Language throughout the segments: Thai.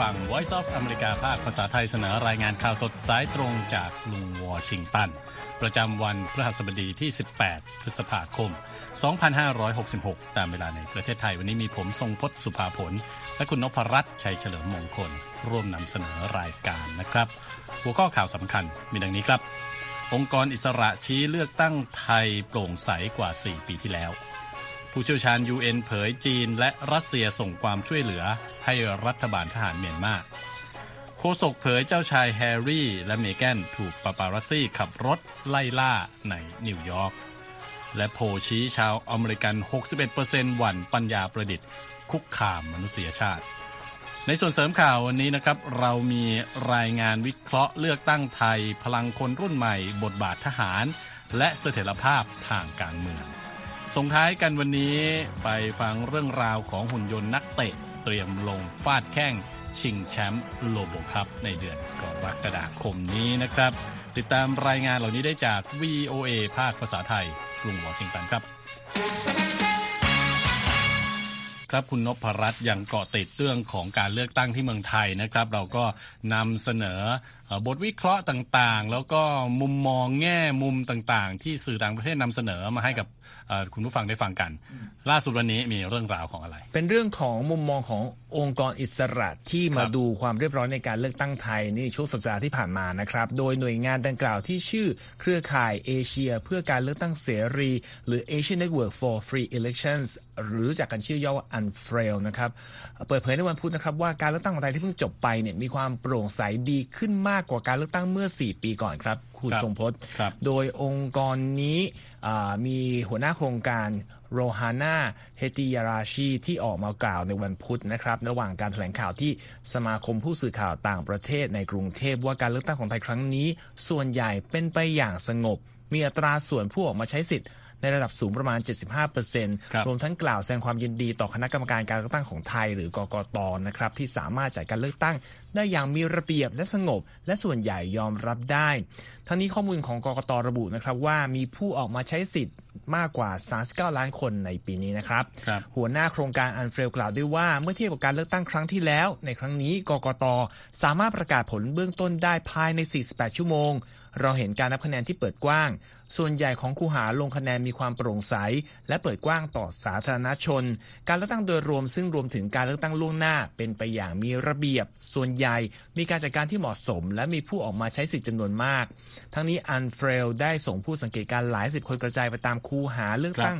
ฟัง Voice of America ภาคภาษาไทยเสนอรายงานข่าวสดสายตรงจากกรุงวอชิงตัน ประจำวันพฤหัสบดีที่ 18 พฤษภาคม 2566 ตามเวลาในประเทศไทย วันนี้มีผมทรงพศสุภาผล และคุณนพรัตน์ชัยเฉลิมมงคล ร่วมนำเสนอรายการนะครับ หัวข้อข่าวสำคัญมีดังนี้ครับ องค์กรอิสระชี้เลือกตั้งไทยโปร่งใสกว่า 4 ปีที่แล้ว ผู้เชี่ยวชาญ UN เผยจีนและรัสเซียส่งความช่วยเหลือให้รัฐบาลทหารเมียนมาโฆษกเผยเจ้าชายแฮร์รี่ และเมแกนถูกปาปารัสซี่ขับรถไล่ล่าในนิวยอร์กและโพลชี้ชาวอเมริกัน 61%หวั่นปัญญาประดิษฐ์ คุกคามมนุษยชาติ ในส่วนเสริมข่าววันนี้นะครับ เรามีรายงานวิเคราะห์เลือกตั้งไทย พลังคนรุ่นใหม่ บทบาททหาร และเสถียรภาพทางการเมือง ส่งท้ายกันวันนี้ไปฟังเรื่องราวของหุ่นยนต์นักเตะเตรียมลงฟาดแข้งชิงแชมป์โลโบคัพในเดือนกรกฎาคมนี้นะครับ ติดตามรายงานเหล่านี้ได้จาก VOA ภาคภาษาไทยกรุงวอชิงตันครับ ครับคุณนพรัตน์ยังเกาะติดเรื่องของการเลือกตั้งที่เมืองไทยนะครับ เราก็นำเสนอ บทวิเคราะห์ต่างๆ แล้วก็มุมมองแง่มุมต่างๆ ที่สื่อต่างประเทศนำเสนอมาให้กับคุณผู้ฟังได้ฟังกัน ล่าสุดวันนี้มีเรื่องราวของอะไร เป็นเรื่องของมุมมองขององค์กรอิสระที่มาดูความเรียบร้อยในการเลือกตั้งไทยนี่ช่วงสัปดาห์ที่ผ่านมานะครับ โดยหน่วยงานดังกล่าวที่ชื่อเครือข่ายเอเชีย เพื่อการเลือกตั้งเสรี หรือ Asian Network for Free Elections หรือจากกันชื่อย่อว่า UNFREL นะครับเปิดเผยในวันพุธนะครับว่าการเลือกตั้งไทยที่เพิ่งจบไปเนี่ยมีความโปร่งใสดีขึ้นมากกว่าการเลือกตั้งเมื่อ 4 ปีก่อนครับ คุณทรงพจน์ โดยองค์กรนี้มีหัวหน้าโครงการโรฮาน่าเฮติยาราชีที่ออกมากล่าวในวันพุธนะครับ ระหว่างการแถลงข่าวที่สมาคมผู้สื่อข่าวต่างประเทศในกรุงเทพว่าการเลือกตั้งของไทยครั้งนี้ ส่วนใหญ่เป็นไปอย่างสงบ มีอัตราส่วนผู้ออกมาใช้สิทธิ์ในระดับสูงประมาณ 75%รวมทั้งกล่าวแสดงความยินดีต่อคณะกรรมการการเลือกตั้งของไทยหรือกกตนะครับ ที่สามารถจัดการเลือกตั้ง ได้อย่างมีระเบียบและสงบ และส่วนใหญ่ยอมรับได้ ทั้งนี้ข้อมูลของกกตระบุนะครับว่ามีผู้ออกมาใช้สิทธิ์มากกว่า 39 ล้านคนในปีนี้นะครับรบหัวหน้าโครงการอันเฟรลกล่าวด้วยว่าเมื่อเทียบกับการเลือกตั้งครั้งที่แล้ว ในครั้งนี้กกตสามารถประกาศผลเบื้องต้นได้ภายใน 48 ชั่วโมง เราเห็นการนับคะแนนที่เปิดกว้างส่วนใหญ่ของคูหาลงคะแนนมีความโปร่งใส และเปิดกว้างต่อสาธารณชน การเลือกตั้งโดยรวมซึ่งรวมถึงการเลือกตั้งล่วงหน้าเป็นไปอย่างมีระเบียบ ส่วนใหญ่ มีการจัดการที่เหมาะสม และมีผู้ออกมาใช้สิทธิจำนวนมาก ทั้งนี้อันเฟรลได้ส่งผู้สังเกตการหลายสิบคนกระจายไปตามคูหาเลือกตั้ง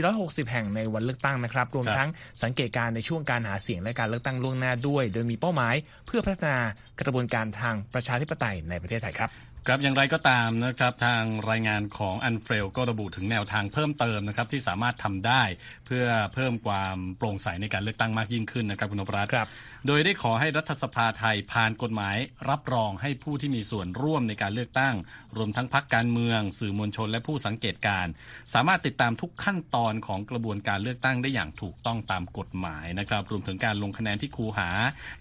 460 แห่งในวันเลือกตั้งนะครับ รวมทั้งสังเกตการในช่วงการหาเสียงและการเลือกตั้งล่วงหน้าด้วย โดยมีเป้าหมายเพื่อพัฒนากระบวนการทางประชาธิปไตยในประเทศไทยครับครับอย่างไรก็ตามนะครับทางรายงานของอันเฟลก็ระบุถึงแนวทางเพิ่มเติมนะครับที่สามารถทำได้เพื่อเพิ่มความโปร่งใสในการเลือกตั้งมากยิ่งขึ้นนะครับคุณนพรัตน์ครับ โดยได้ขอให้รัฐสภาไทยผ่านกฎหมายรับรองให้ผู้ที่มีส่วนร่วมในการเลือกตั้ง รวมทั้งพักการเมือง สื่อมวลชนและผู้สังเกตการ สามารถติดตามทุกขั้นตอนของกระบวนการเลือกตั้งได้อย่างถูกต้องตามกฎหมายนะครับ รวมถึงการลงคะแนนที่คูหา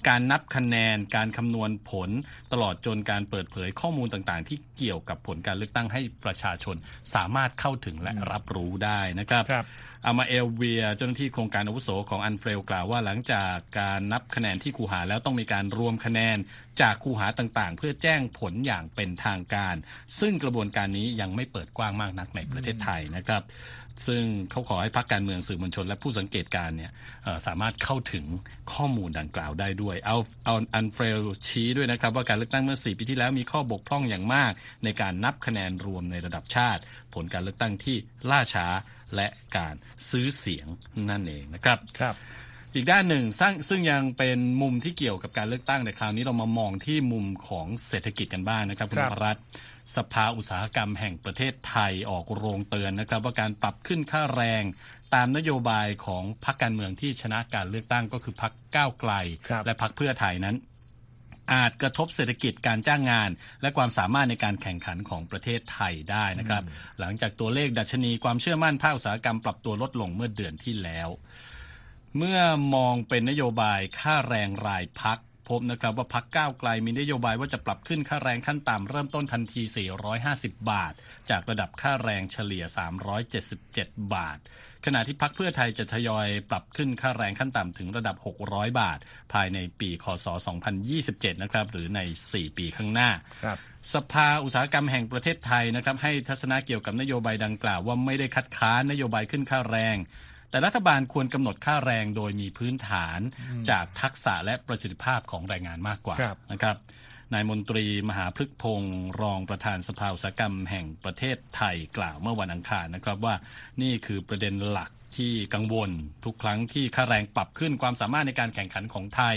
การนับคะแนน การคำนวณผล ตลอดจนการเปิดเผยข้อมูลต่างๆ ที่เกี่ยวกับผลการเลือกตั้งให้ประชาชน สามารถเข้าถึงและรับรู้ได้นะครับรบ อามาเอลเวียเจ้าหน้าที่โครงการอาวุโสของอันเฟลกล่าวว่าหลังจากการนับคะแนนที่คูหาแล้วต้องมีการรวมคะแนนจากคูหาต่างๆ เพื่อแจ้งผลอย่างเป็นทางการ ซึ่งกระบวนการนี้ยังไม่เปิดกว้างมากนักในประเทศไทยนะครับซึ่งเขาขอให้พรรคการเมืองสื่อมวลชน และผู้สังเกตการเนี่ยสามารถเข้าถึงข้อมูลดังกล่าวได้ด้วย เอาเอาอันเฟลชี้ด้วยนะครับว่าการเลือกตั้งเมื่อ 4 ปีที่แล้วมีข้อบกพร่องอย่างมาก ในการนับคะแนนรวมในระดับชาติ ผลการเลือกตั้งที่ล่าช้า และการซื้อเสียงนั่นเองนะครับครับ อีกด้านหนึ่งซึ่งซึ่งยังเป็นมุมที่เกี่ยวกับการเลือกตั้งแต่คราวนี้เรามามองที่มุมของเศรษฐกิจกันบ้างนะครับคุณพรัตสภาอุตสาหกรรมแห่งประเทศไทยออกโรงเตือนนะครับ ว่าการปรับขึ้นค่าแรงตามนโยบายของพรรคการเมืองที่ชนะการเลือกตั้งก็คือพรรคก้าวไกล และพรรคเพื่อไทยนั้น อาจกระทบเศรษฐกิจการจ้างงาน และความสามารถในการแข่งขันของประเทศไทยได้นะครับ หลังจากตัวเลขดัชนีความเชื่อมั่นภาคอุตสาหกรรมปรับตัวลดลงเมื่อเดือนที่แล้ว เมื่อมองเป็นนโยบายค่าแรงรายพักผพบนะครับว่าพักก้าวไกลมีนโยบายว่าจะปรับขึ้นค่าแรงขั้นต่ำเริ่มต้นทันที 450 บาท จากระดับค่าแรงเฉลี่ย 377 บาท ขณะที่พักเพื่อไทยจะทยอยปรับขึ้นค่าแรงขั้นต่ำถึงระดับ 600 บาท ภายในปีคศ 2027 นะครับ หรือใน 4 ปีข้างหน้าครับสภาอุตสาหกรรมแห่งประเทศไทยนะครับให้ทัศนะเกี่ยวกับนโยบายดังกล่าวว่าไม่ได้คัดค้านนโยบายขึ้นค่าแรง แต่รัฐบาลควรกำหนดค่าแรงโดยมีพื้นฐานจากทักษะและประสิทธิภาพของแรงงานมากกว่าครับนะครับ นายมนตรีมหาพฤกษ์พงศ์รองประธานสภาอุตสาหกรรมแห่งประเทศไทยกล่าวเมื่อวันอังคารนะครับว่านี่คือประเด็นหลักที่กังวลทุกครั้งที่ค่าแรงปรับขึ้นความสามารถในการแข่งขันของไทย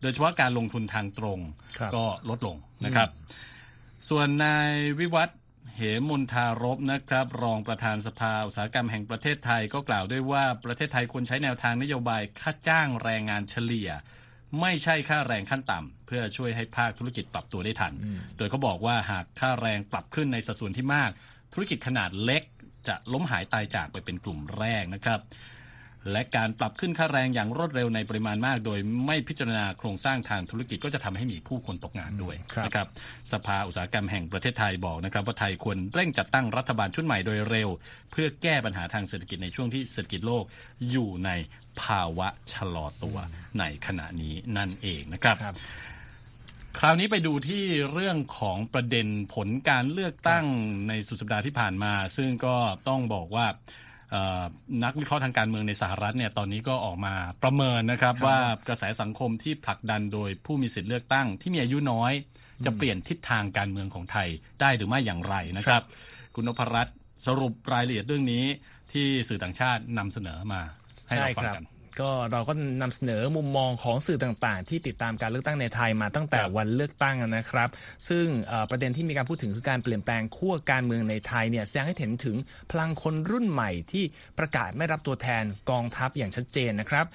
โดยเฉพาะการลงทุนทางตรงครับก็ลดลงนะครับ ส่วนนายวิวัฒน์เหมนทารบนะครับ รองประธานสภาอุตสาหกรรมแห่งประเทศไทยก็กล่าวด้วยว่าประเทศไทยควรใช้แนวทางนโยบายค่าจ้างแรงงานเฉลี่ย ไม่ใช่ค่าแรงขั้นต่ำเพื่อช่วยให้ภาคธุรกิจปรับตัวได้ทัน โดยเขาบอกว่าหากค่าแรงปรับขึ้นในสัดส่วนที่มาก ธุรกิจขนาดเล็กจะล้มหายตายจากไปเป็นกลุ่มแรกนะครับ และการปรับขึ้นค่าแรงอย่างรวดเร็วในปริมาณมาก โดยไม่พิจารณาโครงสร้างทางธุรกิจก็จะทำให้มีผู้คนตกงานด้วยครับนะครับสภาอุตสาหกรรมแห่งประเทศไทยบอกนะครับว่าไทยควรเร่งจัดตั้งรัฐบาลชุดใหม่โดยเร็ว เพื่อแก้ปัญหาทางเศรษฐกิจในช่วงที่เศรษฐกิจโลกอยู่ในภาวะชะลอตัวในขณะนี้นั่นเองนะครับครับคราวนี้ไปดูที่เรื่องของประเด็นผลการเลือกตั้งในสุดสัปดาห์ที่ผ่านมา ซึ่งก็ต้องบอกว่าเอ่อ นักวิเคราะห์ทางการเมืองในสหรัฐเนี่ยตอนนี้ก็ออกมาประเมินนะครับครับว่ากระแสสังคมที่ผลักดันโดยผู้มีสิทธิ์เลือกตั้ง ที่มีอายุน้อย จะเปลี่ยนทิศทางการเมืองของไทยได้หรือไม่อย่างไรนะครับ คุณนพรัตน์สรุปรายละเอียดเรื่องนี้ที่สื่อต่างชาตินำเสนอมาให้ใช่เราฟัครับกัน ก็เราก็นำเสนอมุมมองของสื่อต่างๆ ที่ติดตามการเลือกตั้งในไทยมาตั้งแต่ครับวันเลือกตั้งนะครับ ซึ่งเอ่อประเด็นที่มีการพูดถึงคือการเปลี่ยนแปลงขั้วการเมืองในไทยเนี่ยแสดงให้เห็นถึงพลังคนรุ่นใหม่ที่ประกาศไม่รับตัวแทนกองทัพอย่างชัดเจนนะครับ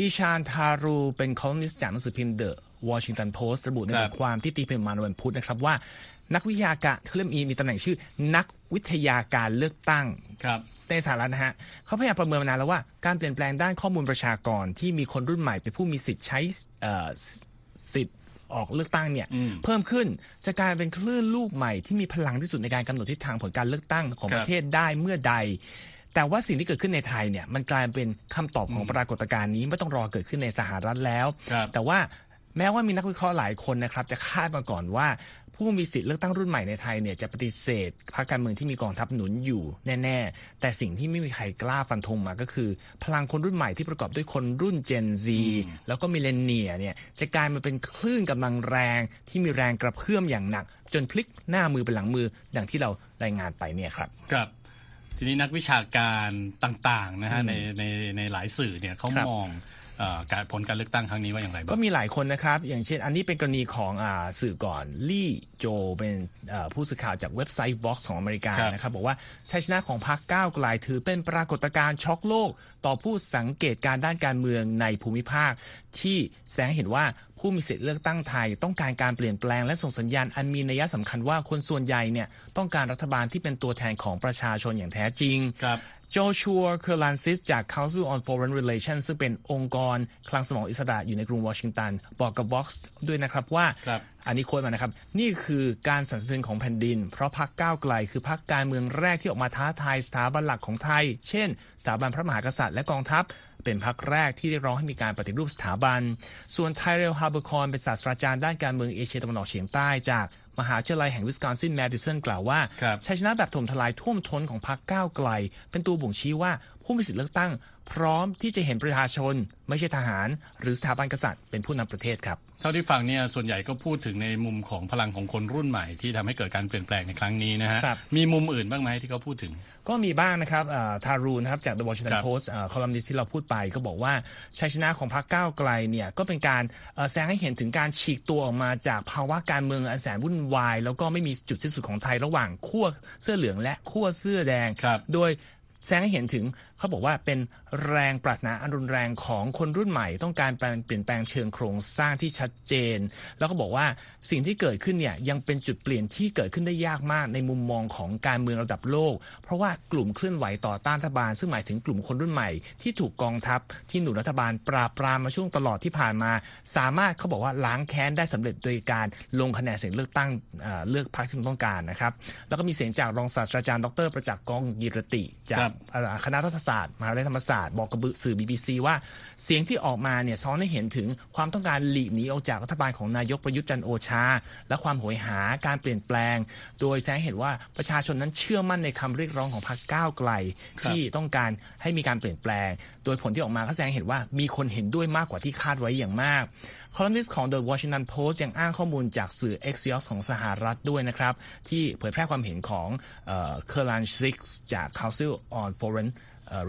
Ishaan Tharoor เป็นคอลัมนิสต์จากหนังสือพิมพ์ The Washington Post ระบุในครับบทความที่ตีพิมพ์มาในวันพุธนะครับว่านักวิทยาการเขาเรียกมีมีตำแหน่งชื่อ นักวิทยาการเลือกตั้งครับ ในสหรัฐนะฮะเขาพยายามประเมินมานานแล้วว่าการเปลี่ยนแปลงด้านข้อมูลประชากรที่มีคนรุ่นใหม่เป็นผู้มีสิทธิ์ใช้เอ่อสิทธิ์ออกเลือกตั้งเนี่ยอืมเพิ่มขึ้นจะกลายเป็นคลื่นลูกใหม่ที่มีพลังที่สุดในการกำหนดทิศทางผลการเลือกตั้งของครับประเทศได้เมื่อใด แต่ว่าสิ่งที่เกิดขึ้นในไทยเนี่ยมันกลายเป็นคำตอบของปรากฏการณ์นี้ไม่ต้องรอเกิดขึ้นในสหรัฐแล้วครับแต่ว่าแม้ว่ามีนักวิเคราะห์หลายคนนะครับจะคาดมาก่อนว่า ผู้มีสิทธิ์เลือกตั้งรุ่นใหม่ในไทยเนี่ยจะปฏิเสธพรรคการเมืองที่มีกองทัพหนุนอยู่แน่ ๆ แต่สิ่งที่ไม่มีใครกล้าฟันธงมาก็คือ พลังคนรุ่นใหม่ที่ประกอบด้วยคนรุ่น Gen Z แล้วก็มิเลเนียเนี่ยจะกลายมาเป็นคลื่นกำลังแรงที่มีแรงกระเพื่อมอย่างหนัก จนพลิกหน้ามือเป็นหลังมือดังที่เรารายงานไปเนี่ยครับครับทีนี้นักวิชาการต่างๆนะฮะในในในหลายสื่อเนี่ยเขาครับมองเออ การผลการเลือกตั้งครั้งนี้ว่าอย่างไรบ้างก็มีหลายคนนะครับ อย่างเช่นอันนี้เป็นกรณีของอาสื่อก่อนลี่โจเป็นอ่าผู้สื่อข่าวจากเว็บไซต์ Vox ของอเมริกาครับนะครับ บอกว่าชัยชนะของพรรคก้าวไกลถือเป็นปรากฏการณ์ช็อกโลก ต่อผู้สังเกตการด้านการเมืองในภูมิภาค ที่แสดงให้เห็นว่าผู้มีสิทธิเลือกตั้งไทย ต้องการการเปลี่ยนแปลงและส่งสัญญาณอันมีนัยสำคัญว่าคนส่วนใหญ่เนี่ยต้องการรัฐบาลที่เป็นตัวแทนของประชาชนอย่างแท้จริงครับ Joshua Kurlantzick จาก Council on Foreign Relations ซึ่งเป็นองค์กรคลังสมองอิสระอยู่ในกรุงวอชิงตัน บอกกับ Vox ด้วยนะครับว่าครับอันนี้ quote มานะครับ นี่คือการสั่นสะเทือนของแผ่นดิน เพราะพรรคก้าวไกล คือพรรคการเมืองแรกที่ออกมาท้าทายสถาบันหลักของไทย เช่น สถาบันพระมหากษัตริย์และกองทัพ เป็นพรรคแรกที่เรียกร้องให้มีการปฏิรูปสถาบัน ส่วน Tyrell Haberkorn เป็นศาสตราจารย์ด้านการเมืองเอเชียตะวันออกเฉียงใต้จาก มหาวิทยาลัยแห่งวิสคอนซินแมดิสันกล่าวว่าครับชัยชนะแบบถล่มทลายท่วมท้นของพรรคก้าวไกล เป็นตัวบ่งชี้ว่าผู้มีสิทธิเลือกตั้ง พร้อมที่จะเห็นประชาชน ไม่ใช่ทหาร หรือสถาบันกษัตริย์เป็นผู้นำประเทศครับ เท่าที่ฟังเนี่ยส่วนใหญ่ก็พูดถึงในมุมของพลังของคนรุ่นใหม่ ที่ทำให้เกิดการเปลี่ยนแปลงในครั้งนี้นะฮะครับมีมุมอื่นบ้างไหมที่เขาพูดถึง ก็มีบ้างนะครับอ่าทารูนะครับจาก The Washington ครับ Post อ่าคอลัมนิสต์ที่เราพูดไปก็บอกว่าชัยชนะของพรรคก้าวไกลเนี่ยก็เป็นการเอ่อแสดงให้เห็นถึงการฉีกตัวออกมาจากภาวะการเมืองอันแสนวุ่นวาย แล้วก็ไม่มีจุดสิ้นสุดของไทยระหว่างขั้วเสื้อเหลืองและขั้วเสื้อแดงครับโดยแสดงให้เห็นถึง เขาบอกว่าเป็นแรงปรารถนาอันรุนแรงของคนรุ่นใหม่ ต้องการเปลี่ยนแปลงเชิงโครงสร้างที่ชัดเจน แล้วก็บอกว่าสิ่งที่เกิดขึ้นเนี่ยยังเป็นจุดเปลี่ยนที่เกิดขึ้นได้ยากมากในมุมมองของการเมืองระดับโลก เพราะว่ากลุ่มเคลื่อนไหวต่อต้านรัฐบาล ซึ่งหมายถึงกลุ่มคนรุ่นใหม่ ที่ถูกกองทัพที่หนุนรัฐบาลปราบปรามมาช่วงตลอดที่ผ่านมา สามารถเขาบอกว่าล้างแค้นได้สำเร็จโดยการลงคะแนนเสียงเลือกตั้งเลือกพรรคที่ต้องการนะครับแล้วก็มีเสียงจากรองศาสตราจารย์ดรประจักษ์กองกิรติ จากคณะรัฐศาสตร์มหาวิทยาลัยธรรมศาสตร์บอกกับสื่อ BBC ว่าเสียงที่ออกมาเนี่ยซ้อนให้เห็นถึงความต้องการหลีกหนีออกจากรัฐบาลของนายกประยุทธ์จันโอชา และความโหยหาการเปลี่ยนแปลง โดยแสดงเห็นว่าประชาชนนั้นเชื่อมั่นในคำเรียกร้องของพรรคก้าวไกล ที่ต้องการให้มีการเปลี่ยนแปลง โดยผลที่ออกมาก็แสดงเห็นว่ามีคนเห็นด้วยมากกว่าที่คาดไว้อย่างมากคอลัมนิสต์ของ The Washington Post ยังอ้างข้อมูลจากสื่อ Axios ของสหรัฐด้วยนะครับ ที่เผยแพร่ความเห็นของเคอร์ลันซิกจาก Council on Foreign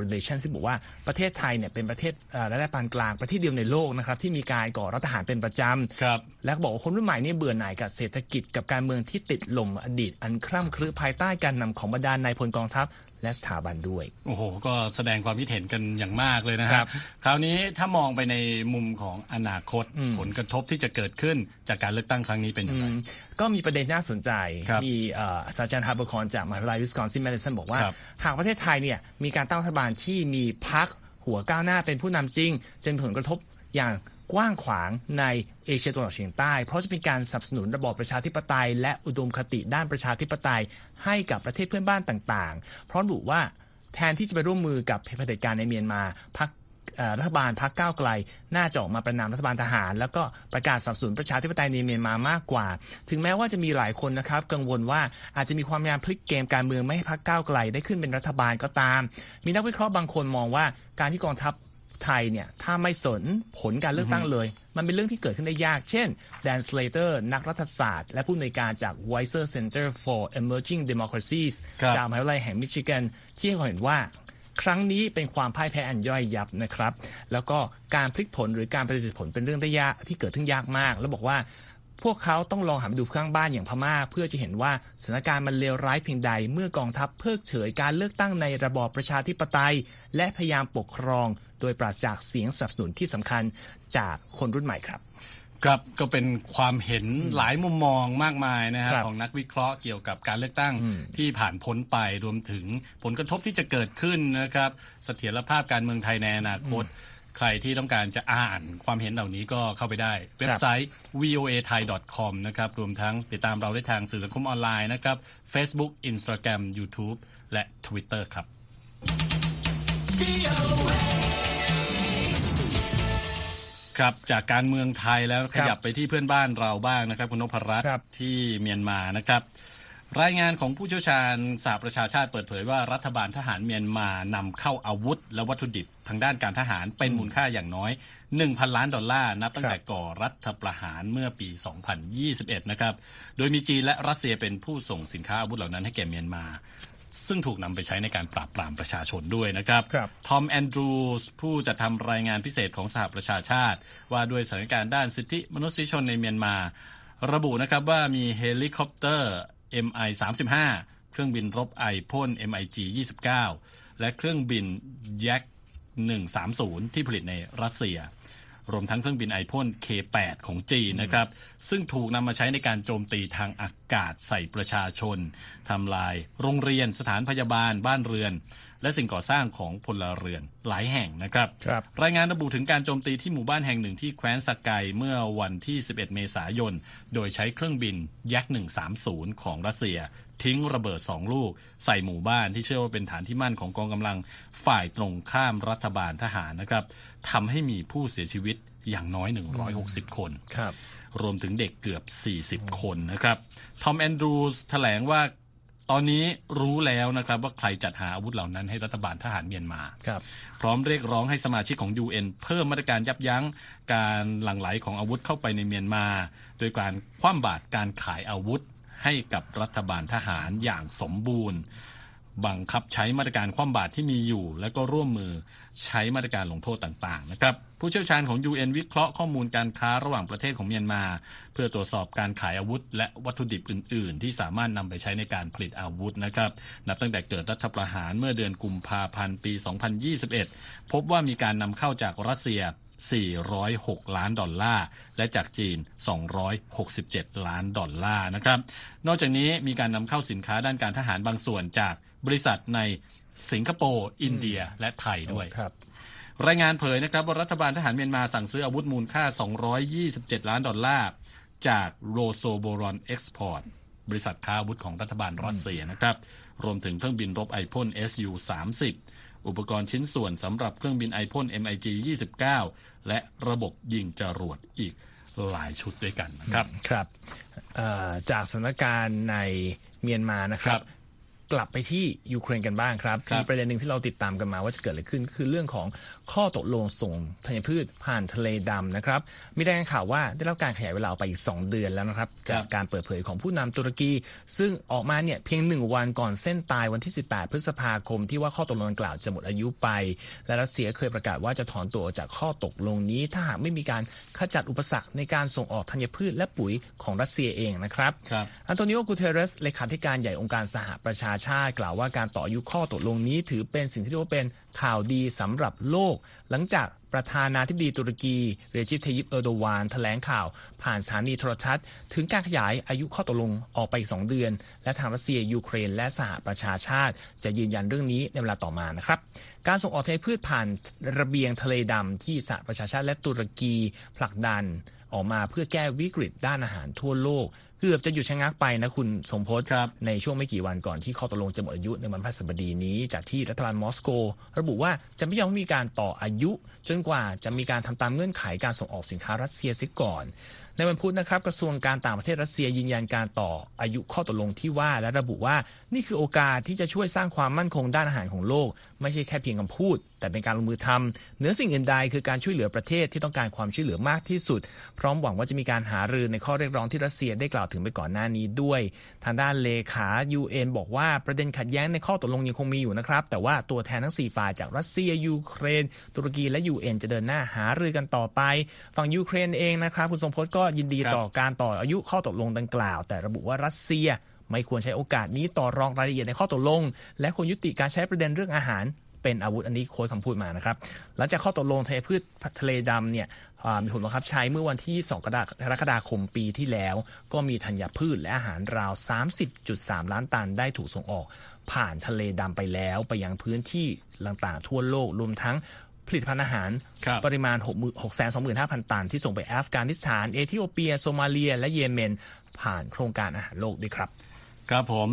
relation ที่บอกว่าประเทศไทยเนี่ยเป็นประเทศระดับปานกลางประเทศเดียวในโลกนะครับที่มีการก่อรัฐประหารเป็นประจำและบอกว่าคนรุ่นใหม่นี่เบื่อหน่ายกับเศรษฐกิจกับการเมืองที่ติดหล่มอดีตอันคร่ำครึภายใต้การนำของบรรดานายพลกองทัพ และสถาบันด้วย โอ้โห ก็แสดงความคิดเห็นกันอย่างมากเลยนะครับ คราวนี้ถ้ามองไปในมุมของอนาคตผลกระทบที่จะเกิดขึ้นจากการเลือกตั้งครั้งนี้เป็นอย่างไรก็มีประเด็นน่าสนใจ มีศาสตราจารย์ฮาเบอร์คอร์นจากมหาวิทยาลัยวิสคอนซินแมดิสันบอกว่า หากประเทศไทยเนี่ยมีการตั้งรัฐบาลที่มีพรรคหัวก้าวหน้าเป็นผู้นำจริงจะมีผลกระทบอย่าง กว้างขวางในเอเชียตะวันออกเฉียงใต้ เพราะจะเป็นการสนับสนุนระบอบประชาธิปไตย และอุดมคติด้านประชาธิปไตย ให้กับประเทศเพื่อนบ้านต่างๆ เพราะดูว่าแทนที่จะไปร่วมมือกับเผด็จการในเมียนมาพักรัฐบาลพักก้าวไกล น่าจะออกมาประนามรัฐบาลทหาร แล้วก็ประกาศสนับสนุนประชาธิปไตยในเมียนมามากกว่า ถึงแม้ว่าจะมีหลายคนนะครับ กังวลว่าอาจจะมีความพยายามพลิกเกมการเมืองไม่ให้พักก้าวไกลได้ขึ้นเป็นรัฐบาลก็ตาม มีนักวิเคราะห์บางคนมองว่าการที่กองทัพ ไทยเนี่ยถ้าไม่สนผลการเลือกตั้งเลย มันเป็นเรื่องที่เกิดขึ้นได้ยาก เช่นแดนสเลเตอร์นักรัฐศาสตร์ และผู้อำนวยการจาก Weiser Center for Emerging Democracies จากมหาวิทยาลัยแห่งมิชิแกนที่เห็นว่าครั้งนี้เป็นความพ่ายแพ้อันย่อยยับนะครับ แล้วก็การพลิกผลหรือการปฏิเสธผลเป็นเรื่องได้ยากที่เกิดขึ้นยากมาก แล้วบอกว่า พวกเขาต้องลองหันไปดูข้างบ้านอย่างพม่า เพื่อจะเห็นว่าสถานการณ์มันเลวร้ายเพียงใด เมื่อกองทัพเพิกเฉยการเลือกตั้งในระบอบประชาธิปไตย และพยายามปกครอง โดยปราศจากเสียงสนับสนุนที่สำคัญจากคนรุ่นใหม่ครับครับก็เป็นความเห็นหลายมุมมองมากมายนะครับของนักวิเคราะห์เกี่ยวกับการเลือกตั้งที่ผ่านพ้นไปรวมถึงผลกระทบที่จะเกิดขึ้นนะครับเสถียรภาพการเมืองไทยในอนาคต ใครที่ต้องการจะอ่านความเห็นเหล่านี้ก็เข้าไปได้ เว็บไซต์ voa thai com นะครับ รวมทั้งติดตามเราได้ทางสื่อสังคมออนไลน์นะครับ Facebook Instagram YouTube และ Twitter ครับ ครับจากการเมืองไทยแล้วขยับไปที่เพื่อนบ้านเราบ้างนะครับ คุณนพรัตน์ที่เมียนมานะครับ รายงานของผู้เชี่ยวชาญสหประชาชาติเปิดเผยว่ารัฐบาลทหารเมียนมานำเข้าอาวุธ และวัตถุดิบทางด้านการทหารเป็นมูลค่าอย่างน้อย 1,000 ล้านดอลลาร์นับตั้งแต่ก่อรัฐประหารเมื่อปี 2021 นะครับ โดยมีจีนและรัสเซียเป็นผู้ส่งสินค้าอาวุธเหล่านั้นให้แก่เมียนมา ซึ่งถูกนำไปใช้ในการปราบปรามประชาชนด้วยนะครับทอมแอนดรูสผู้จัดทำรายงานพิเศษของสหประชาชาติ ว่าด้วยสถานการณ์ด้านสิทธิมนุษยชนในเมียนมา ระบุนะครับว่ามีเฮลิคอปเตอร์ MI 35เครื่องบินรบไอพ่น MiG 29 และเครื่องบิน Yak 130 ที่ผลิตในรัสเซีย รวมทั้งเครื่องบินไอพ่น K8 ของจีนนะครับ ซึ่งถูกนำมาใช้ในการโจมตีทางอากาศใส่ประชาชนทำลายโรงเรียนสถานพยาบาลบ้านเรือน และสิ่งก่อสร้างของพลเรือนหลายแห่งนะครับรบรายงานระบุถึงการโจมตีที่หมู่บ้านแห่งหนึ่งที่แคว้นสกายเมื่อวันที่ 11 เมษายน โดยใช้เครื่องบินยักษ์130 ของรัสเซีย ทิ้งระเบิดสองลูก ใส่หมู่บ้านที่เชื่อว่าเป็นฐานที่มั่นของกองกำลังฝ่ายตรงข้ามรัฐบาลทหารนะครับทำให้มีผู้เสียชีวิตอย่างน้อย 160 คนครรวมถึงเด็กเกือบ 40 คนนะครับ ทอมแอนดรูสแถลงว่า ตอนนี้รู้แล้วนะครับว่าใครจัดหาอาวุธเหล่านั้นให้รัฐบาลทหารเมียนมาครับ พร้อมเรียกร้องให้สมาชิกของ UN เพิ่มมาตรการยับยั้งการหลั่งไหลของอาวุธเข้าไปในเมียนมา โดยการคว่ำบาตรการขายอาวุธให้กับรัฐบาลทหารอย่างสมบูรณ์ บังคับใช้มาตรการคว่ำบาตรที่มีอยู่ และก็ร่วมมือ ใช้มาตรการลงโทษต่างๆนะครับผู้เชี่ยวชาญของ UN วิเคราะห์ข้อมูลการค้าระหว่างประเทศของเมียนมา เพื่อตรวจสอบการขายอาวุธ และวัตถุดิบอื่น ๆ ที่สามารถนำไปใช้ในการผลิตอาวุธนะครับนับตั้งแต่เกิดรัฐประหารเมื่อเดือนกุมภาพันธ์ปี 2021 พบว่ามีการนำเข้าจากรัสเซีย406 ล้านดอลลาร์ และจากจีน 267 ล้านดอลลาร์นะครับ นอกจากนี้มีการนำเข้าสินค้าด้านการทหารบางส่วนจากบริษัทใน สิงคโปร์ อินเดีย และไทยด้วยครับรายงานเผยนะครับว่ารัฐบาลทหารเมียนมาสั่งซื้ออาวุธมูลค่า 227 ล้านดอลลาร์ จาก Rosoboronexport บริษัทค้าอาวุธของรัฐบาลรัสเซียนะครับ รวมถึงเครื่องบินรบไอพ่น SU 30อุปกรณ์ชิ้นส่วนสำหรับเครื่องบินไอพ่น MiG 29 และระบบยิงจรวดอีกหลายชุดด้วยกันนะครับ ครับเอ่อจากสถานการณ์ในเมียนมานะครัครับบ กลับไปที่ยูเครนกันบ้างครับครับมีประเด็นหนึ่งที่เราติดตามกันมาว่าจะเกิดอะไรขึ้นก็คือเรื่องของข้อตกลงส่งธัญพืชผ่านทะเลดำนะครับ มีรายงานข่าวว่าได้รับการขยายเวลาออกไปอีก 2 เดือนแล้วนะครับ จากการเปิดเผยของผู้นำตุรกี ซึ่งออกมาเนี่ยเพียงหนึ่งวันก่อนเส้นตายวันที่ 18 พฤษภาคม ที่ว่าข้อตกลงดังกล่าวจะหมดอายุไป และรัสเซียเคยประกาศว่าจะถอนตัวออกจากข้อตกลงนี้ ถ้าหากไม่มีการขจัดอุปสรรคในการส่งออกธัญพืชและปุ๋ยของรัสเซียเองนะครับครับอันโตนิโอกูเทเรสเลขาธิการใหญ่องค์การสหประชาชาติ กล่าวว่าการต่ออายุข้อตกลงนี้ ถือเป็นสิ่งที่เรียกว่าเป็นข่าวดีสำหรับโลก หลังจากประธานาธิบดีตุรกี เรจิปเทยิปเออโดวานแถลงข่าว ผ่านสถานีโทรทัศน์ ถึงการขยายอายุข้อตกลงออกไปอีก2เดือน และทางรัสเซียยูเครน และสหประชาชาติ จะยืนยันเรื่องนี้ในเวลาต่อมานะครับการส่งออกธัญพืชผ่านระเบียงทะเลดำที่สหประชาชาติและตุรกีผลักดันออกมาเพื่อแก้วิกฤตด้านอาหารทั่วโลก กือบจะหยุดชะงักไปนะคุณสมพศครับในช่วงไม่กี่วันก่อนที่ข้อตกลงจะหมดอายุในวันพฤหัสบดีนี้ จากที่รัฐบาลมอสโก ระบุว่าจะไม่ยอมให้มีการต่ออายุ จนกว่าจะมีการทำตามเงื่อนไขการส่งออกสินค้ารัสเซียเสียก่อน ในวันพุธนะครับกระทรวงการต่างประเทศรัสเซียยืนยันการต่ออายุข้อตกลงที่ว่าและระบุว่านี่คือโอกาสที่จะช่วยสร้างความมั่นคงด้านอาหารของโลกไม่ใช่แค่เพียงคำพูด แต่เป็นการลงมือทำเหนือสิ่งอื่นใดคือการช่วยเหลือประเทศที่ต้องการความช่วยเหลือมากที่สุด พร้อมหวังว่าจะมีการหารือในข้อเรียกร้องที่รัสเซียได้กล่าวถึงไปก่อนหน้านี้ด้วย ทางด้านเลขา UN บอกว่าประเด็นขัดแย้งในข้อตกลงยังคงมีอยู่นะครับ แต่ว่าตัวแทนทั้ง 4 ฝ่ายจากรัสเซียยูเครน ตุรกีและ UN จะเดินหน้าหารือกันต่อไป ฝั่งยูเครนเองนะครับคุณทรงพจน์ก็ยินดีต่อการต่ออายุข้อตกลงดังกล่าว แต่ระบุว่ารัสเซีย ไม่ควรใช้โอกาสนี้ต่อรองรายละเอียดในข้อตกลง และควรยุติการใช้ประเด็นเรื่องอาหารเป็นอาวุธอันนี้โค้ดคำพูดมานะครับ หลังจากข้อตกลงทะเลพืชทะเลดำเนี่ยอ่ามีผลบังคับใช้เมื่อวันที่ 2 กรกฎาคมปีที่แล้ว ก็มีธัญพืชและอาหารราว 30.3 ล้านตันได้ถูกส่งออก ผ่านทะเลดำไปแล้วไปยังพื้นที่ต่างๆทั่วโลกรวมทั้งผลิตภัณฑ์อาหารครับปริมาณ 625,000 ตัน ที่ส่งไปแอฟกานิสถาน เอธิโอเปีย โซมาเลีย และเยเมน ผ่านโครงการอาหารโลกด้วยครับ ครับผม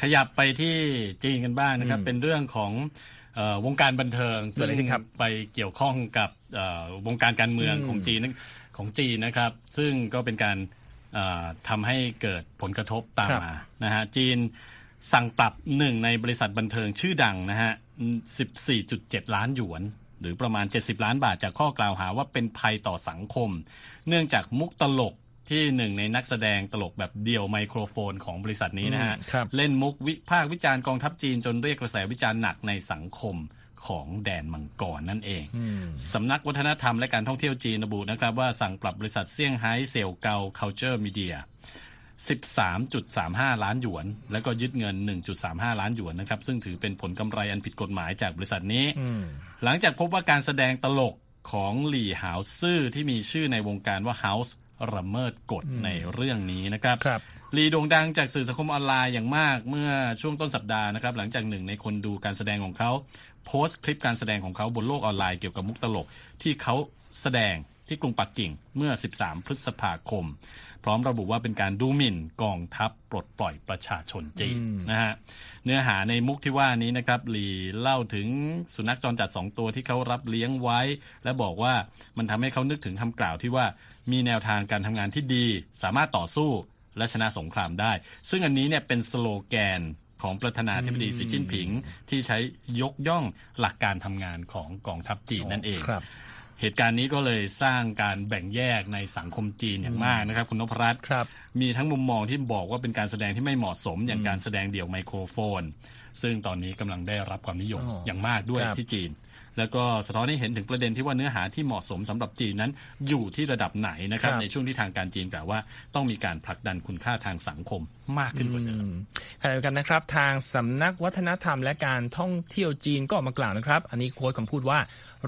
ขยับไปที่จีนกันบ้างนะครับ เป็นเรื่องของเออวงการบันเทิงเกิดอะไรขึ้นครับไปเกี่ยวข้องกับเอ่อวงการการเมืองของจีนนั้นของจีนนะครับ ซึ่งก็เป็นการเอ่อทำให้เกิดผลกระทบตามครับมานะฮะจีนสั่งปรับหนึ่งในบริษัทบันเทิงชื่อดังนะฮะ 14.7 ล้านหยวน หรือประมาณ 70 ล้านบาทจากข้อกล่าวหาว่าเป็นภัยต่อสังคม เนื่องจากมุกตลก ที่หนึ่งในนักแสดงตลกแบบเดี่ยวไมโครโฟนของบริษัทนี้นะฮะอืมครับเล่นมุกวิพากษ์วิจารณ์กองทัพจีนจนเรียกกระแสวิจารณ์หนักในสังคมของแดนมังกรนั่นเอง สำนักวัฒนธรรมและการท่องเที่ยวจีนระบุนะครับว่าสั่งปรับบริษัทเซี่ยงไฮ้เสี่ยวเกา Culture Media 13.35 ล้านหยวน แล้วก็ยึดเงิน 1.35 ล้านหยวนนะครับ ซึ่งถือเป็นผลกำไรอันผิดกฎหมายจากบริษัทนี้ หลังจากพบว่าการแสดงตลกของหลี่หาวซื่อที่มีชื่อในวงการว่า House ระเมิดกฎในเรื่องนี้นะครับครับหลีโด่งดังจากสื่อสังคมออนไลน์อย่างมากเมื่อช่วงต้นสัปดาห์นะครับหลังจากหนึ่งในคนดูการแสดงของเขาโพสต์คลิปการแสดงของเขาบนโลกออนไลน์เกี่ยวกับมุกตลกที่เขาแสดง ที่กรุงปักกิ่งเมื่อ 13 พฤษภาคม พร้อมระบุว่าเป็นการดูหมิ่นกองทัพปลดปล่อยประชาชนจีนนะฮะเนื้อหาในมุกที่ว่านี้นะครับหลีเล่าถึงสุนัขจรจัดสองตัวที่เขารับเลี้ยงไว้ และบอกว่ามันทำให้เขานึกถึงคำกล่าวที่ว่ามีแนวทางการทำงานที่ดี สามารถต่อสู้และชนะสงครามได้ ซึ่งอันนี้เนี่ยเป็นสโลแกนของประธานาธิบดีสีจิ้นผิง ที่ใช้ยกย่องหลักการทำงานของกองทัพจีนนั่นเองครับ เหตุการณ์นี้ก็เลยสร้างการแบ่งแยกในสังคมจีนอย่างมากนะครับ คุณนพรัตน์ครับมีทั้งมุมมองที่บอกว่าเป็นการแสดงที่ไม่เหมาะสมอย่างการแสดงเดี่ยวไมโครโฟน ซึ่งตอนนี้กำลังได้รับความนิยมอ๋อออย่างมากด้วยครับที่จีน แล้วก็สะท้อนให้เห็นถึงประเด็นที่ว่าเนื้อหาที่เหมาะสมสำหรับจีนนั้นอยู่ที่ระดับไหนนะครับครับในช่วงที่ทางการจีนกล่าวว่าต้องมีการผลักดันคุณค่าทางสังคมมากขึ้นกว่าเดิมขณะเดียวกันนะครับ ทางสำนักวัฒนธรรมและการท่องเที่ยวจีนก็ออกมากล่าวนะครับ อันนี้โค้ดคำพูดว่า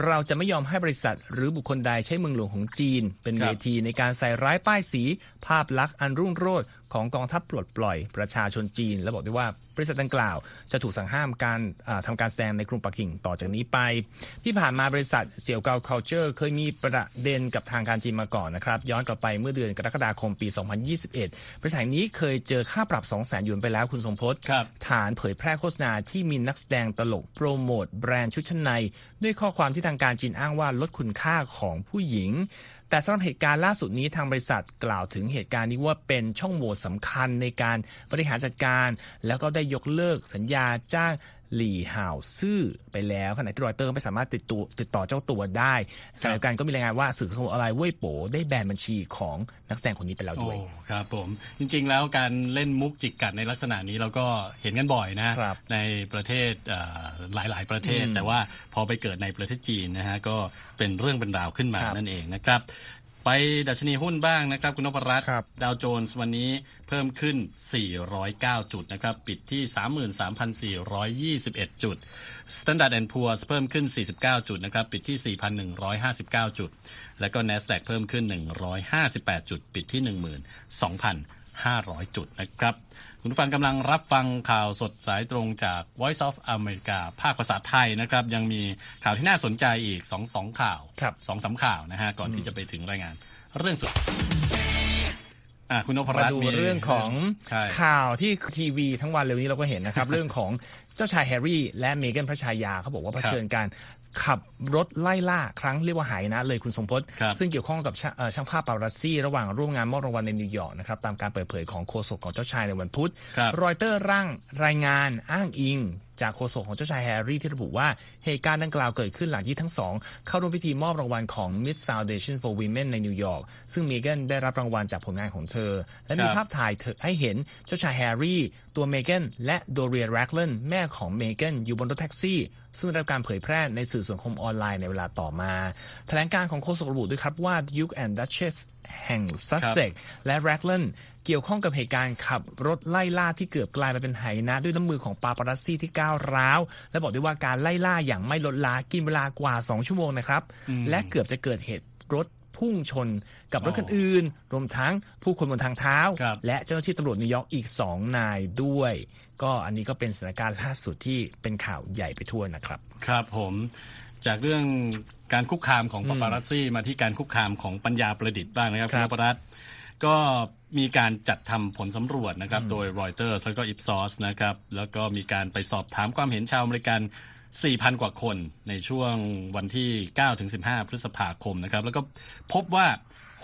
เราจะไม่ยอมให้บริษัทหรือบุคคลใดใช้เมืองหลวงของจีน เป็นครัเวบทีในการใส่ร้ายป้ายสี ภาพลักษณ์อันรุ่งโรจน์ของกองทัพปลดปล่อยประชาชนจีน และบอกด้วยว่า บริษัทดังกล่าว จะถูกสั่งห้ามการอ่าทำการแสดงในกรุงปักกิ่งต่อจากนี้ไป ที่ผ่านมาบริษัทเสี่ยวเกา culture เคยมีประเด็นกับทางการจีนมาก่อนนะครับ ย้อนกลับไปเมื่อเดือนกรกฎาคมปี 2021 บริษัทนี้เคยเจอค่าปรับ 2 0 0 0 0 0หยวนไปแล้วคุณทรงพจน์ครับฐานเผยแพร่โฆษณาที่มีนักแสดงตลกโปรโมทแบรนด์ชุดชั้นใน ด้วยข้อความที่ทางการจีนอ้างว่าลดคุณค่าของผู้หญิง แต่สำหรับเหตุการณ์ล่าสุดนี้ทางบริษัทกล่าวถึงเหตุการณ์นี้ว่าเป็นช่องโหว่สำคัญในการบริหารจัดการ แล้วก็ได้ยกเลิกสัญญาจ้าง หลี่ห่าวซื่อไปแล้วขณะที่รอยเตอร์ไม่สามารถติดตัวติดต่อเจ้าตัวได้ขณะเดียวกันก็มีรายงานว่าสื่อสังคมออนไลน์เว่ยโป๋ได้แบนบัญชีของนักแสดงคนนี้ไปแล้วโอ้ด้วยครับผมจริง ๆ แล้วการเล่นมุกจิกกัดในลักษณะนี้เราก็เห็นกันบ่อยนะครับในประเทศเอ่อหลาย ๆ ประเทศ แต่ว่าพอไปเกิดในประเทศจีนนะฮะก็เป็นเรื่องเป็นราวขึ้นมาครับนั่นเองนะครับ ไปดัชนีหุ้นบ้างนะครับ คุณนพรัตน์ครับดาวโจนส์วันนี้เพิ่มขึ้น 409 จุดนะครับ ปิดที่ 33,421 จุด Standard Poor's เพิ่มขึ้น 49 จุดนะครับ ปิดที่ 4,159 จุด แล้วก็ NASDAQ เพิ่มขึ้น 158 จุด ปิดที่ 12,500 จุดนะครับ คุณผู้ฟังกำลังรับฟังข่าวสดสายตรงจาก Voice of America ภาคภาษาไทยนะครับ ยังมีข่าวที่น่าสนใจอีก2องสองข่าวครับสองสามข่าวนะฮะ ก่อนที่จะไปถึงรายงานเรื่องสุดอะคุณนพมารัตน์ดูมีเรื่องของใช่ข่าวที่ทีวีทั้งวันเร็วนี้เราก็เห็นนะครับ เรื่องของเจ้าชายแฮร์รี่และเมแกนพระชายาเขาบอกว่าเผชิญการ ขับรถไล่ล่าครั้งเรียกว่าหายนะเลยคุณสมพศครับซึ่งเกี่ยวข้องกับช่าเอ่อช่างภาพปาราซี่ ระหว่างร่วมงานมอบรางวัลในนิวยอร์กนะครับตามการเปิดเผยของโฆษกของเจ้าชายในวันพุธครับรอยเตอร์ร่างรายงานอ้างอิงจากโฆษกของเจ้าชายแฮร์รี่ที่ระบุว่าเหตุการณ์ดังกล่าวเกิดขึ้นหลังที่ทั้งสองเข้าร่วมพิธีมอบรางวัลของ Miss Foundation for Women ในนิวยอร์กซึ่งเมแกนได้รับรางวัลจากผลงานของเธอ และมีครับภาพถ่ายเธอให้เห็นเจ้าชายแฮร์รี่ ตัวเมแกนและโดเรียแร็กเลนแม่ของเมแกนอยู่บนรถแท็กซี่ ซึ่งได้รับการเผยแพร่ในสื่อสังคมออนไลน์ในเวลาต่อมา แถลงการณ์ของโฆษกระบุด้วยครับว่า Duke and Duchess แห่งซัสเซ็กซ์และแร็กเลนเกี่ยวข้องกับเหตุการณ์ขับรถไล่ล่าที่เกือบกลายมาเป็นไหนะด้วยน้ำมือของปาปารัสซี่ที่ก้าวร้าว และบอกด้วยว่าการไล่ล่าอย่างไม่ลดละกินเวลากว่า 2 ชั่วโมงนะครับ และเกือบจะเกิดเหตุรถพุ่งชนกับรถคันอื่น รวมทั้งผู้คนบนทางเท้าครับและเจ้าหน้าที่ตำรวจนิวยอร์กอีก 2 นายด้วย ก็อันนี้ก็เป็นสถานการณ์ล่าสุดที่เป็นข่าวใหญ่ไปทั่วนะครับ ครับผมจากเรื่องการคุกคามของปาปารัสซี่มาที่การคุกคามของปัญญาประดิษฐ์บ้างนะครับคคุรัณบนพรัตน์ก็มีการจัดทำผลสำรวจนะครับ โดย Reuters แล้วก็ Ipsos นะครับ แล้วก็มีการไปสอบถามความเห็นชาวอเมริกัน 4,000 กว่าคนในช่วงวันที่ 9-15 พฤษภาคมนะครับ แล้วก็พบว่า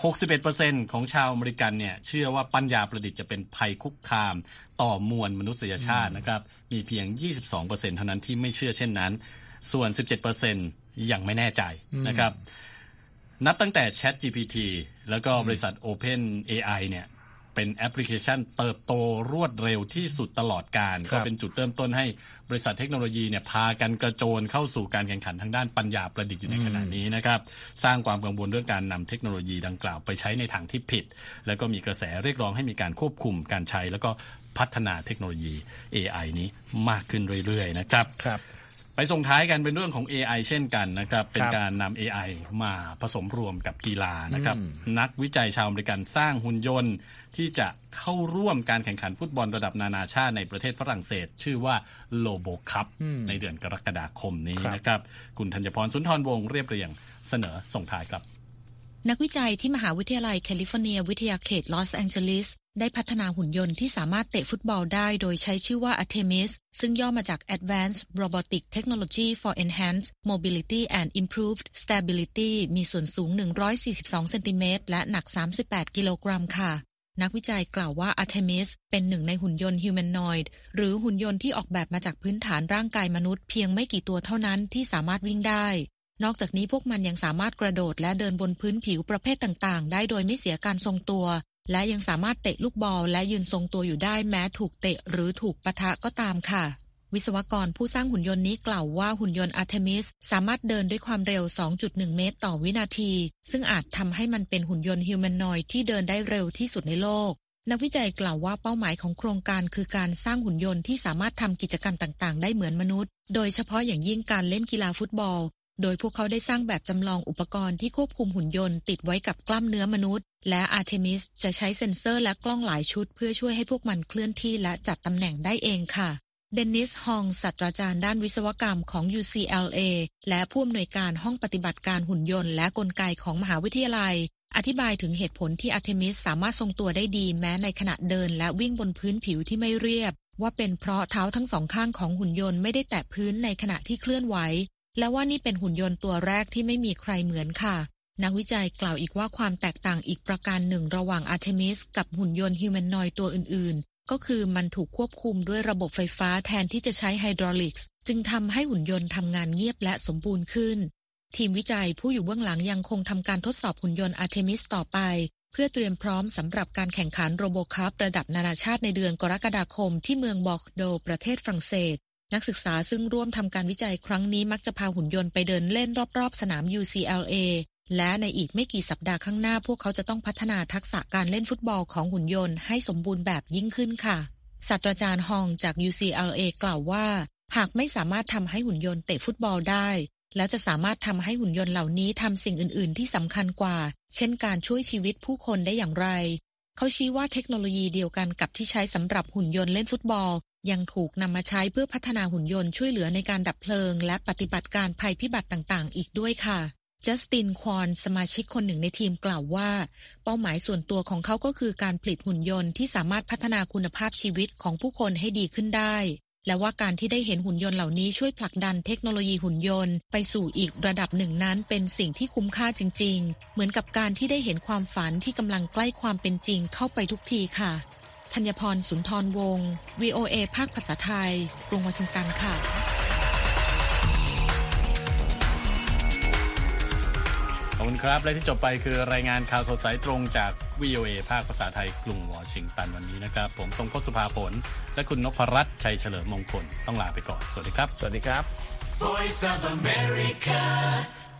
61%ของชาวอเมริกันเนี่ยเชื่อว่าปัญญาประดิษฐ์จะเป็นภัยคุกคาม ต่อมวลมนุษยชาตินะครับ มีเพียง 22%เท่านั้นที่ไม่เชื่อเช่นนั้น ส่วน 17%ยังไม่แน่ใจนะครับ นับตั้งแต่ Chat GPT แล้วก็บริษัท Open AI เนี่ยเป็นแอปพลิเคชันเติบโตรวดเร็วที่สุดตลอดการครับก็เป็นจุดเริ่มต้นให้ บริษัทเทคโนโลยีเนี่ยพากันกระโจนเข้าสู่การแข่งขันทางด้านปัญญาประดิษฐ์อยู่ในขณะนี้นะครับ สร้างความกังวลเรื่องการนำเทคโนโลยีดังกล่าวไปใช้ในทางที่ผิด แล้วก็มีกระแสเรียกร้องให้มีการควบคุมการใช้ แล้วก็พัฒนาเทคโนโลยี AI นี้มากขึ้นเรื่อยๆนะครับครับ ส่งท้ายกันเป็นเรื่องของ AI เช่นกันนะครับ เป็นครับการนำ AI มาผสมรวมกับกีฬานะครับ นักวิจัยชาวอเมริกันสร้างหุ่นยนต์ ที่จะเข้าร่วมการแข่งขันฟุตบอลระดับนานาชาติในประเทศฝรั่งเศส ชื่อว่า RoboCup ในเดือนกรกฎาคมนี้ครับนะครับ คุณธัญพรสุนทรวงศ์เรียบเรียงเสนอส่งท้ายครับ นักวิจัยที่มหาวิทยาลัยแคลิฟอร์เนีย วิทยาเขตลอสแองเจลิส ได้พัฒนาหุ่นยนต์ที่สามารถเตะฟุตบอลได้โดยใช้ชื่อว่า Artemis ซึ่งย่อมาจาก Advanced Robotic Technology for Enhanced Mobility and Improved Stability มีส่วนสูง 142 เซนติเมตรและหนัก 38 กิโลกรัมค่ะ นักวิจัยกล่าวว่า Artemis เป็นหนึ่งในหุ่นยนต์ humanoid หรือหุ่นยนต์ที่ออกแบบมาจากพื้นฐานร่างกายมนุษย์เพียงไม่กี่ตัวเท่านั้นที่สามารถวิ่งได้นอกจากนี้พวกมันยังสามารถกระโดดและเดินบนพื้นผิวประเภทต่างๆ ได้โดยไม่เสียการทรงตัว และยังสามารถเตะลูกบอลและยืนทรงตัวอยู่ได้แม้ถูกเตะหรือถูกปะทะก็ตามค่ะ วิศวกรผู้สร้างหุ่นยนต์นี้กล่าวว่าหุ่นยนต์อาร์เทมิสสามารถเดินด้วยความเร็ว 2.1 เมตรต่อวินาที ซึ่งอาจทำให้มันเป็นหุ่นยนต์ humanoid ที่เดินได้เร็วที่สุดในโลก นักวิจัยกล่าวว่าเป้าหมายของโครงการคือการสร้างหุ่นยนต์ที่สามารถทำกิจกรรมต่าง ๆ ได้เหมือนมนุษย์ โดยเฉพาะอย่างยิ่งการเล่นกีฬาฟุตบอล โดยพวกเขาได้สร้างแบบจำลองอุปกรณ์ที่ควบคุมหุ่นยนต์ติดไว้กับกล้ามเนื้อมนุษย์ และอาร์เทมิสจะใช้เซ็นเซอร์และกล้องหลายชุด เพื่อช่วยให้พวกมันเคลื่อนที่และจัดตำแหน่งได้เองค่ะเดนนิสฮองศาสตราจารย์ด้านวิศวกรรมของ UCLA และผู้อำนวยการห้องปฏิบัติการหุ่นยนต์และกลไกของมหาวิทยาลัย อธิบายถึงเหตุผลที่อาร์เทมิสสามารถทรงตัวได้ดีแม้ในขณะเดินและวิ่งบนพื้นผิวที่ไม่เรียบ ว่าเป็นเพราะเท้าทั้งสองข้างของหุ่นยนต์ไม่ได้แตะพื้นในขณะที่เคลื่อนไหว และว่านี่เป็นหุ่นยนต์ตัวแรกที่ไม่มีใครเหมือนค่ะ นักวิจัยกล่าวอีกว่าความแตกต่างอีกประการหนึ่งระหว่างอาร์เทมิสกับหุ่นยนต์ humanoid ตัวอื่นๆ ก็คือมันถูกควบคุมด้วยระบบไฟฟ้าแทนที่จะใช้ไฮดรอลิกส์จึงทำให้หุ่นยนต์ทำงานเงียบและสมบูรณ์ขึ้น ทีมวิจัยผู้อยู่เบื้องหลังยังคงทำการทดสอบหุ่นยนต์อาร์เทมิสต่อไป เพื่อเตรียมพร้อมสำหรับการแข่งขันโรโบคัพระดับนานาชาติในเดือนกรกฎาคมที่เมืองบอร์โด ประเทศฝรั่งเศส นักศึกษาซึ่งร่วมทำการวิจัยครั้งนี้มักจะพาหุ่นยนต์ไปเดินเล่นรอบๆ สนาม UCLA และในอีกไม่กี่สัปดาห์ข้างหน้าพวกเขาจะต้องพัฒนาทักษะการเล่นฟุตบอลของหุ่นยนต์ให้สมบูรณ์แบบยิ่งขึ้นค่ะ ศาสตราจารย์ฮองจาก UCLA กล่าวว่า หากไม่สามารถทำให้หุ่นยนต์เตะฟุตบอลได้ แล้วจะสามารถทำให้หุ่นยนต์เหล่านี้ทำสิ่งอื่น ๆ ที่สำคัญกว่า เช่นการช่วยชีวิตผู้คนได้อย่างไร เขาชี้ว่าเทคโนโลยีเดียวกันกับที่ใช้สำหรับหุ่นยนต์เล่นฟุตบอล ยังถูกนำมาใช้เพื่อพัฒนาหุ่นยนต์ช่วยเหลือในการดับเพลิง และปฏิบัติการภัยพิบัติต่างๆ อีกด้วยค่ะจัสตินควอนสมาชิกคนหนึ่งในทีมกล่าวว่า เป้าหมายส่วนตัวของเขาก็คือการผลิตหุ่นยนต์ที่สามารถพัฒนาคุณภาพชีวิตของผู้คนให้ดีขึ้นได้ และว่าการที่ได้เห็นหุ่นยนต์เหล่านี้ช่วยผลักดันเทคโนโลยีหุ่นยนต์ ไปสู่อีกระดับหนึ่งนั้นเป็นสิ่งที่คุ้มค่าจริง ๆ เหมือนกับการที่ได้เห็นความฝันที่กำลังใกล้ความเป็นจริงเข้าไปทุกทีค่ะ ธัญพรสุนทรวงศ์ VOA ภาคภาษาไทย กรุงวอชิงตันค่ะ ขอบคุณครับ และที่จบไปคือรายงานข่าวสดสายตรงจาก VOA ภาคภาษาไทย กรุงวอชิงตันวันนี้นะครับ ผมทรงพสุภาผล และคุณนพรัตน์ชัยเฉลิมมงคล ต้องลาไปก่อน สวัสดีครับ สวัสดีครับ Voice of America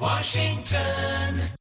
Washington